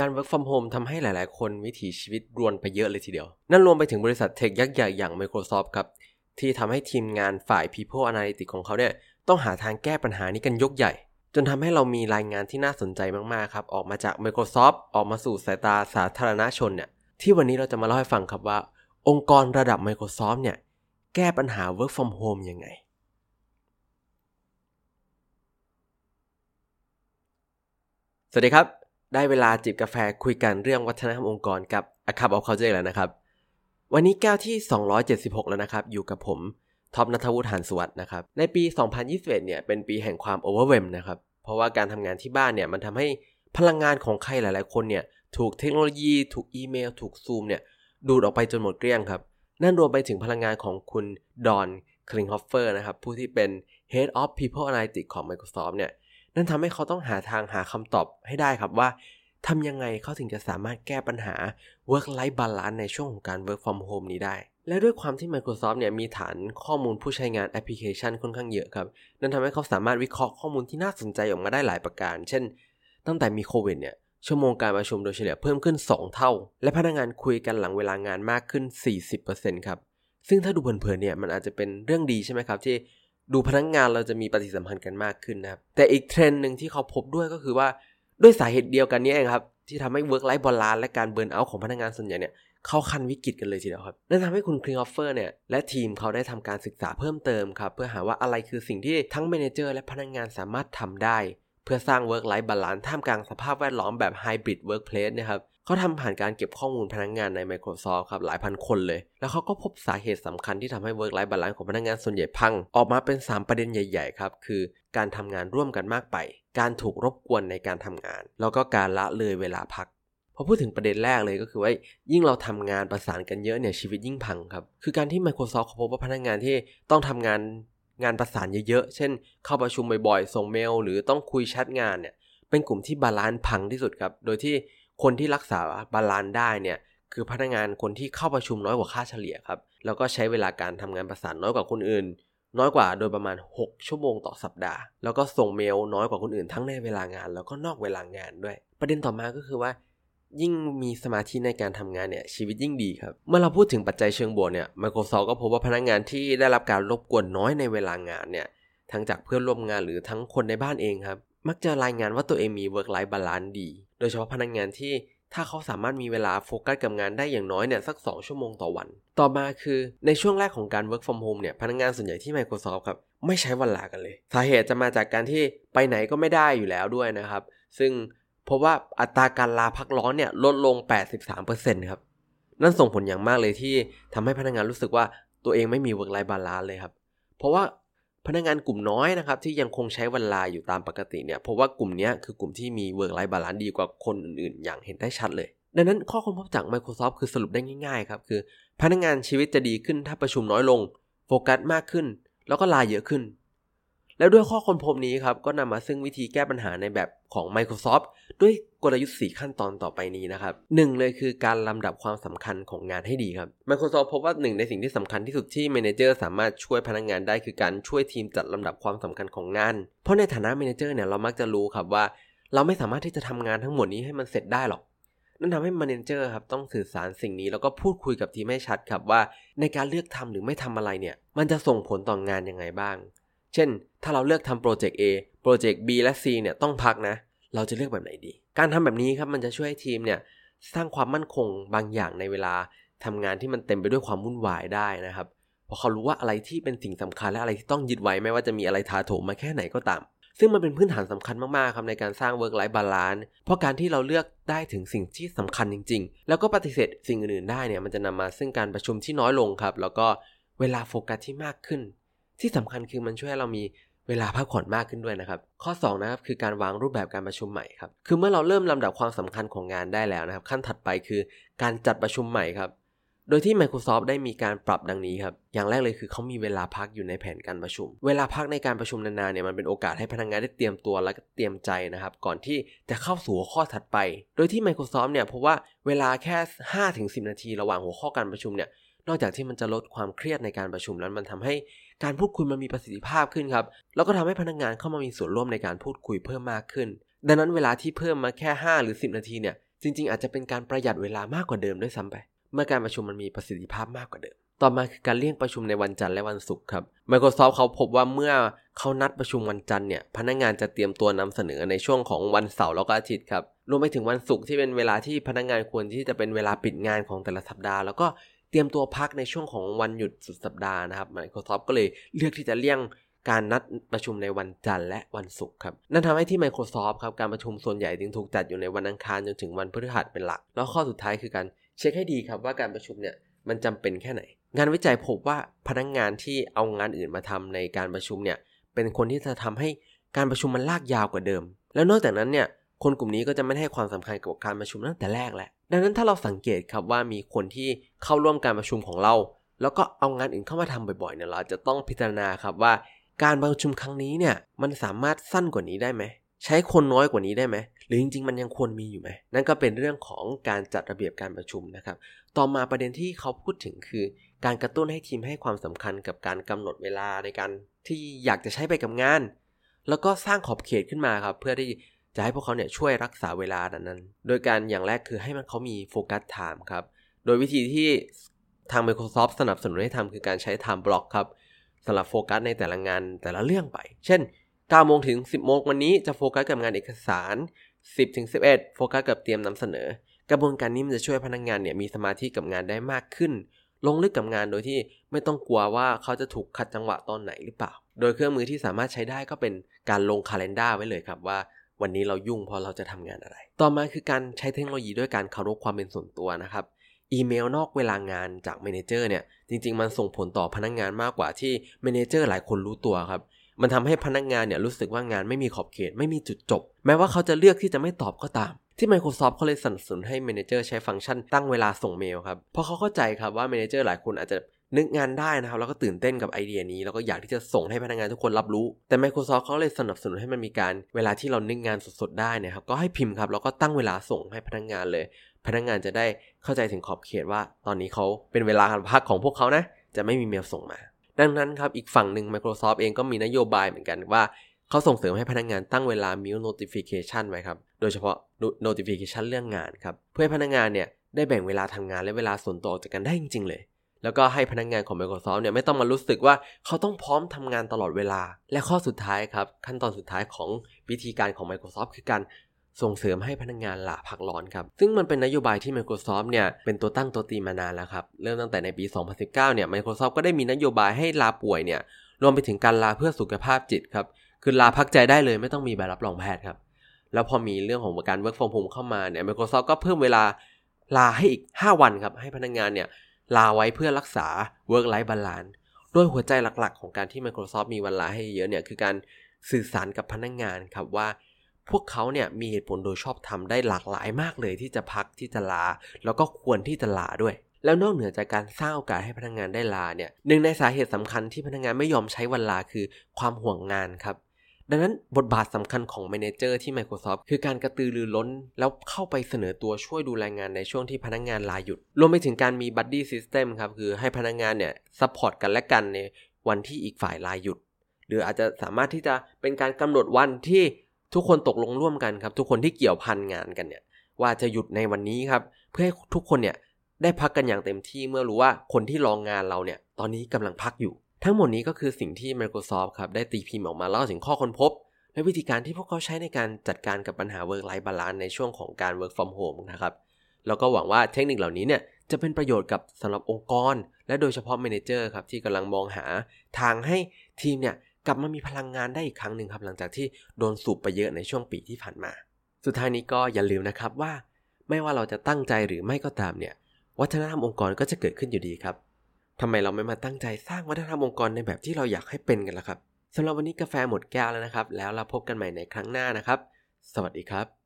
การ work from home ทำให้หลาย ๆ คนวิถีชีวิตรวนไปเยอะเลยทีเดียว นั่นรวมไปถึงบริษัทเทคยักษ์ใหญ่อย่าง Microsoft ครับ ที่ทำให้ทีมงานฝ่าย People Analytics ของเขาเนี่ย ต้องหาทางแก้ปัญหานี้กันยกใหญ่ จนทำให้เรามีรายงานที่น่าสนใจมาก ๆ ครับ ออกมาจาก Microsoft ออกมาสู่สายตาสาธารณชนเนี่ย ที่วันนี้เราจะมาเล่าให้ฟังครับว่า องค์กรระดับ Microsoft เนี่ย แก้ปัญหา work from home ยังไงสวัสดีครับ ได้เวลาจิบกาแฟคุยกันเรื่องวัฒนธรรมองค์กรกับ A Cup of Culture แล้วนะครับ วันนี้แก้วที่ 276 แล้วนะครับ อยู่กับผมท็อปนัทวุฒิหันสวัสด์นะครับ ในปี 2021 เนี่ยเป็นปีแห่งความ overwhelm นะครับ เพราะว่าการทำงานที่บ้านเนี่ยมันทำให้พลังงานของใครหลาย ๆ คนเนี่ยถูกเทคโนโลยีถูกอีเมล ถูกซูมเนี่ยดูดออกไปจนหมดเกลี้ยงครับ นั่นรวมไปถึงพลังงานของคุณดอนคลิงฮอฟเฟอร์นะครับผู้ที่เป็น Head of People Analytics ของ Microsoft เนี่ย นั่นทำให้เขาต้องหาทางหาคำตอบให้ได้ครับว่าทำยังไงเขาถึงจะสามารถแก้ปัญหา work life balance ในช่วงของการ work from home นี้ได้ และด้วยความที่ Microsoft เนี่ยมีฐานข้อมูลผู้ใช้งานแอปพลิเคชันค่อนข้างเยอะครับ นั่นทำให้เขาสามารถวิเคราะห์ข้อมูลที่น่าสนใจออกมาได้หลายประการ เช่น ตั้งแต่มีโควิดเนี่ย ชั่วโมงการประชุมโดยเฉลี่ยเพิ่มขึ้น 2 เท่า และพนักงานคุยกันหลังเวลางานมากขึ้น 40%ครับ ซึ่งถ้าดูเพลินๆเนี่ยมันอาจจะเป็นเรื่องดีใช่ไหมครับที่ ดูพนักงานเราจะมีปฏิสัมพันธ์กันมากขึ้นนะครับแต่อีกเทรนด์หนึ่งที่เขาพบด้วยก็คือว่าด้วยสาเหตุเดียวกันนี้เองครับที่ทำให้ work life balance และการ burnout ของพนักงานส่วนใหญ่เนี่ยเข้าขั้นวิกฤตกันเลยทีเดียวครับนั่นทำให้คุณคลิงฮอฟเฟอร์เนี่ยและทีมเขาได้ทำการศึกษาเพิ่มเติมครับเพื่อหาว่าอะไรคือสิ่งที่ทั้ง manager และพนักงานสามารถทำได้ เพื่อสร้าง work life balance ท่ามกลางสภาพแวดล้อมแบบ hybrid workplace นะครับเขาทำผ่านการเก็บข้อมูลพนักงานใน Microsoft ครับหลายพันคนเลย แล้วเขาก็พบสาเหตุสำคัญที่ทำให้ work life balance ของพนักงานส่วนใหญ่พัง ออกมาเป็น 3 ประเด็นใหญ่ ๆ ครับ คือการทำงานร่วมกันมากไป การถูกรบกวนในการทำงาน แล้วก็การละเลยเวลาพักพอพูดถึงประเด็นแรกเลยก็คือว่ายิ่งเราทำงานประสานกันเยอะเนี่ยชีวิตยิ่งพังครับ คือการที่ Microsoft เขาพบว่าพนักงานที่ต้องทำงานงานประสานเยอะๆ เช่น เข้าประชุมบ่อยๆ ส่งเมล หรือต้องคุยแชทงานเนี่ยเป็นกลุ่มที่ balance พังที่สุดครับ โดยที่ คนที่รักษา balance ได้เนี่ยคือพนักงานคนที่เข้าประชุมน้อยกว่าค่าเฉลี่ยครับแล้วก็ใช้เวลาการทำงานประสานน้อยกว่าคนอื่น น้อยกว่าโดยประมาณ 6 ชั่วโมงต่อสัปดาห์ แล้วก็ส่งเมลน้อยกว่าคนอื่นทั้งในเวลางาน แล้วก็นอกเวลางานด้วย ประเด็นต่อมาก็คือว่า ยิ่งมีสมาธิในการทำงานเนี่ยชีวิตยิ่งดีครับ เมื่อเราพูดถึงปัจจัยเชิงบวกเนี่ย Microsoft ก็พบว่าพนักงานที่ได้รับการรบกวนน้อยในเวลางานเนี่ยทั้งจากเพื่อนร่วมงานหรือทั้งคนในบ้านเองครับมักจะรายงานว่าตัวเองมี work life balance ดี โดยเฉพาะพนักงานที่ถ้าเขาสามารถมีเวลาโฟกัสกับงานได้อย่างน้อยเนี่ยสัก 2 ชั่วโมงต่อวัน ต่อมาคือในช่วงแรกของการ work from home เนี่ยพนักงานส่วนใหญ่ที่ Microsoft ครับไม่ใช้วันลากันเลย สาเหตุจะมาจากการที่ไปไหนก็ไม่ได้อยู่แล้วด้วยนะครับ ซึ่งพบว่าอัตราการลาพักร้อนเนี่ยลดลง 83%ครับนั่นส่งผลอย่างมากเลยที่ทำให้พนักงานรู้สึกว่าตัวเองไม่มี work life balance เลยครับ เพราะว่า พนักงานกลุ่มน้อยนะครับที่ยังคงใช้วันลาอยู่ตามปกติเนี่ยเพราะว่ากลุ่มนี้คือกลุ่มที่มี work life balance ดีกว่าคนอื่นๆ อย่างเห็นได้ชัดเลย ดังนั้นข้อค้นพบจาก Microsoft คือสรุปได้ง่ายๆครับคือ พนักงานชีวิตจะดีขึ้นถ้าประชุมน้อยลง โฟกัสมากขึ้น แล้วก็ลาเยอะขึ้น แล้วด้วยข้อค้นพบนี้ครับก็นำมาซึ่งวิธีแก้ปัญหาในแบบของ Microsoft ด้วย กลยุทธ์ 4 ขั้นตอนต่อไปนี้นะครับหนึ่งเลยคือการลำดับความสำคัญของงานให้ดีครับ Microsoft พบว่าหนึ่งในสิ่งที่สำคัญที่สุดที่ Manager สามารถช่วยพนักงานได้คือการช่วยทีมจัดลำดับความสำคัญของงาน เพราะในฐานะ Manager เนี่ยเรามักจะรู้ครับว่า เราไม่สามารถที่จะทำงานทั้งหมดนี้ให้มันเสร็จได้หรอกนั่นทำให้ Manager ครับต้องสื่อสารสิ่งนี้แล้วก็พูดคุยกับทีมให้ชัดครับว่า ในการเลือกทำหรือไม่ทำอะไรเนี่ย มันจะส่งผลต่องงานยังไงบ้าง เช่น ถ้าเราเลือกทำโปรเจกต์ A โปรเจกต์ B และ C เนี่ยต้องพักนะ เราจะเลือกแบบไหนดี การทำแบบนี้ครับมันจะช่วยให้ทีมเนี่ยสร้างความมั่นคงบางอย่างในเวลาทำงานที่มันเต็มไปด้วยความวุ่นวายได้นะครับเพราะเขารู้ว่าอะไรที่เป็นสิ่งสำคัญและอะไรที่ต้องยึดไว้ไม่ว่าจะมีอะไรทาโถมมาแค่ไหนก็ตาม ซึ่งมันเป็นพื้นฐานสำคัญมากๆครับในการสร้าง work life balance เพราะการที่เราเลือกได้ถึงสิ่งที่สำคัญจริง ๆ แล้วก็ปฏิเสธสิ่งอื่นๆได้เนี่ยมันจะนำมาซึ่งการประชุมที่น้อยลงครับ แล้วก็เวลาโฟกัสที่มากขึ้น ที่สำคัญคือมันช่วยให้เรามี เวลาพักผ่อนมากขึ้นด้วยนะครับ ข้อ2นะครับคือการวางรูปแบบการประชุมใหม่ครับคือเมื่อเราเริ่มลำดับความสำคัญของงานได้แล้วนะครับ ขั้นถัดไปคือการจัดประชุมใหม่ครับโดยที่ Microsoft ได้มีการปรับดังนี้ครับ อย่างแรกเลยคือเขามีเวลาพักอยู่ในแผนการประชุม เวลาพักในการประชุมนานๆเนี่ยมันเป็นโอกาสให้พนักงานได้เตรียมตัวและเตรียมใจนะครับ ก่อนที่จะเข้าสู่หัวข้อถัดไป โดยที่ Microsoft เนี่ยพบว่าเวลาแค่ 5-10 นาทีระหว่างหัวข้อการประชุมเนี่ย นอกจากที่มันจะลดความเครียดในการประชุมแล้วมันทำให้ การพูดคุยมันมีประสิทธิภาพขึ้นครับ แล้วก็ทำให้พนักงานเข้ามามีส่วนร่วมในการพูดคุยเพิ่มมากขึ้น ดังนั้นเวลาที่เพิ่มมาแค่ 5 หรือ 10 นาทีเนี่ย จริง ๆ อาจจะเป็นการประหยัดเวลามากกว่าเดิมด้วยซ้ำไป เมื่อการประชุมมันมีประสิทธิภาพมากกว่าเดิม ต่อมาคือการเลี่ยงประชุมในวันจันทร์และวันศุกร์ครับ Microsoft เขาพบว่าเมื่อเขานัดประชุมวันจันทร์เนี่ย พนักงานจะเตรียมตัวนำเสนอในช่วงของวันเสาร์แล้วก็อาทิตย์ครับ รวมไปถึงวันศุกร์ที่เป็นเวลาที่พนักงานควรที่จะเป็นเวลาปิดงานของแต่ละสัปดาห์ แล้วก็ เตรียมตัวพักในช่วงของวันหยุดสุดสัปดาห์นะครับ Microsoft ก็เลยเลือกที่จะเลี่ยงการนัดประชุมในวันจันทร์และวันศุกร์ครับ นั่นทำให้ที่ Microsoft ครับการประชุมส่วนใหญ่จึงถูกจัดอยู่ในวันอังคารจนถึงวันพฤหัสเป็นหลัก แล้วข้อสุดท้ายคือการเช็คให้ดีครับว่าการประชุมเนี่ยมันจำเป็นแค่ไหน งานวิจัยพบว่าพนักงงานที่เอางานอื่นมาทำในการประชุมเนี่ยเป็นคนที่จะทำให้การประชุมมันลากยาวกว่าเดิม แล้วนอกจากนั้นเนี่ยคนกลุ่มนี้ก็จะไม่ให้ความสำคัญกับการประชุมตั้งแต่แรกแหละ ดังนั้นถ้าเราสังเกตครับว่ามีคนที่เข้าร่วมการประชุมของเรา แล้วก็เอางานอื่นเข้ามาทำบ่อยๆเนี่ยเราจะต้องพิจารณาครับว่าการประชุมครั้งนี้เนี่ยมันสามารถสั้นกว่านี้ได้ไหมใช้คนน้อยกว่านี้ได้ไหมหรือจริงๆ มันยังควรมีอยู่ไหมนั่นก็เป็นเรื่องของการจัดระเบียบการประชุมนะครับ ต่อมาประเด็นที่เขาพูดถึงคือ การกระตุ้นให้ทีมให้ความสำคัญกับการกำหนดเวลาในการที่อยากจะใช้ไปกับงาน แล้วก็สร้างขอบเขตขึ้นมาครับ เพื่อที่ จะให้พวกเขาเนี่ยช่วยรักษาเวลานั้น โดยการอย่างแรกคือให้มันเขามี focus time ครับ โดยวิธีที่ทาง Microsoft สนับสนุนให้ทำคือการใช้ time block ครับสำหรับโฟกัสในแต่ละงานแต่ละเรื่องไป เช่น9โมงถึง 10 โมงวันนี้จะโฟกัสกับงานเอกสาร 10ถึง11 โฟกัสกับเตรียมนำเสนอ กระบวนการนี้มันจะช่วยพนักงานเนี่ยมีสมาธิกับงานได้มากขึ้น ลงลึกกับงานโดยที่ไม่ต้องกลัวว่าเขาจะถูกขัดจังหวะตอนไหนหรือเปล่า โดยเครื่องมือที่สามารถใช้ได้ก็เป็นการลงคาล endar ไว้เลยครับว่า วันนี้เรายุ่งเพราะเราจะทำงานอะไร ต่อมาคือการใช้เทคโนโลยีด้วยการเคารพความเป็นส่วนตัวนะครับ อีเมลนอกเวลางานจาก manager เนี่ยจริง ๆ มันส่งผลต่อพนักงงานมากกว่าที่ manager หลายคนรู้ตัวครับมันทำให้พนักงานเนี่ยรู้สึกว่างานไม่มีขอบเขตไม่มีจุดจบ แม้ว่าเขาจะเลือกที่จะไม่ตอบก็ตาม ที่ Microsoft เขาเลยสนับสนุนให้ manager ใช้ฟังก์ชันตั้งเวลาส่งเมลครับเพราะเขาเข้าใจครับว่า manager หลายคนอาจจะ นึกงานได้นะครับ แล้วก็ตื่นเต้นกับไอเดียนี้ แล้วก็อยากที่จะส่งให้พนักงานทุกคนรับรู้ แต่ Microsoft เขาเลยสนับสนุนให้มันมีการเวลาที่เรานึกงานสดๆได้นะครับ ก็ให้พิมพ์ครับ แล้วก็ตั้งเวลาส่งให้พนักงานเลย พนักงานจะได้เข้าใจถึงขอบเขตว่า ตอนนี้เขาเป็นเวลาการพักของพวกเขานะ จะไม่มีเมลส่งมา ดังนั้นครับอีกฝั่งหนึ่ง Microsoft เองก็มีนโยบายเหมือนกันว่าเขาส่งเสริมให้พนักงานตั้งเวลา m i l notification ไว้ครับ โดยเฉพาะ notification เรื่องงานครับ เพื่อให้พนักงานเนี่ยได้แบ่งเวลาทำงานและเวลาส่วนตัวออกจากกันได้จริงๆเลย แล้วก็ให้พนักงานของ Microsoft เนี่ยไม่ต้องมารู้สึกว่าเขาต้องพร้อมทำงานตลอดเวลา และข้อสุดท้ายครับ ขั้นตอนสุดท้ายของวิธีการของ Microsoft คือการส่งเสริมให้พนักงงานลาพักร้อนครับ ซึ่งมันเป็นนโยบายที่ Microsoft เนี่ยเป็นตัวตั้งตัวตีมานานแล้วครับ เริ่มตั้งแต่ในปี 2019 เนี่ย Microsoft ก็ได้มีนโยบายให้ลาป่วยเนี่ยรวมไปถึงการลาเพื่อสุขภาพจิตครับ คือลาพักใจได้เลยไม่ต้องมีใบรับรองแพทย์ครับ แล้วพอมีเรื่องของการ work from home เข้ามาเนี่ย Microsoft ก็เพิ่มเวลาลาให้อีก 5 วันครับ ให้พนักงงานเนี่ย ลาไว้เพื่อรักษา work life balance โดยหัวใจหลักๆ ของการที่ Microsoft มีวันลาให้เยอะเนี่ยคือการสื่อสารกับพนักงงานครับว่า พวกเขาเนี่ยมีเหตุผลโดยชอบทำได้หลากหลายมากเลยที่จะพักที่จะลา แล้วก็ควรที่จะลาด้วย แล้วนอกเหนือจากการสร้างโอกาสให้พนักงานได้ลาเนี่ยหนึ่งในสาเหตุสำคัญที่พนักงานไม่ยอมใช้วันลาคือความห่วงงานครับ ดังนั้นบทบาทสำคัญของ m มนเจอร์ที่ Microsoft คือการกระตือรือร้น แล้วเข้าไปเสนอตัวช่วยดูแลงานในช่วงที่พนักงานลาหยุด รวมไปถึงการมี buddy system ครับ คือให้พนักงานเนี่ย support กันและกันในวันที่อีกฝ่ายลาหยุด หรืออาจจะสามารถที่จะเป็นการกำหนดวันที่ทุกคนตกลงร่วมกันครับ ทุกคนที่เกี่ยวพันงานกันเนี่ยว่าจะหยุดในวันนี้ครับ เพื่อให้ทุกคนเนี่ยได้พักกันอย่างเต็มที่เมื่อรู้ว่าคนที่รองงานเราเนี่ยตอนนี้กำลังพักอยู่ ทั้งหมดนี้ก็คือสิ่งที่ Microsoft ครับได้ตีพิมพ์ออกมาเล่าถึงข้อค้นพบ และวิธีการที่พวกเขาใช้ในการจัดการกับปัญหา work life balance ในช่วงของการ work from home นะครับแล้วก็หวังว่าเทคนิคเหล่านี้เนี่ยจะเป็นประโยชน์กับสำหรับองค์กร และโดยเฉพาะ manager ครับที่กำลังมองหาทางให้ทีมเนี่ยกลับมามีพลังงานได้อีกครั้งหนึ่งครับหลังจากที่โดนสูบไปเยอะในช่วงปีที่ผ่านมา สุดท้ายนี้ก็อย่าลืมนะครับว่า ไม่ว่าเราจะตั้งใจหรือไม่ก็ตามเนี่ยวัฒนธรรมองค์กรก็จะเกิดขึ้นอยู่ดีครับ ทำไมเราไม่มาตั้งใจสร้างวัฒนธรรมองค์กรในแบบที่เราอยากให้เป็นกันล่ะครับสำหรับวันนี้กาแฟหมดแก้วแล้วนะครับ แล้วเราพบกันใหม่ในครั้งหน้านะครับ สวัสดีครับ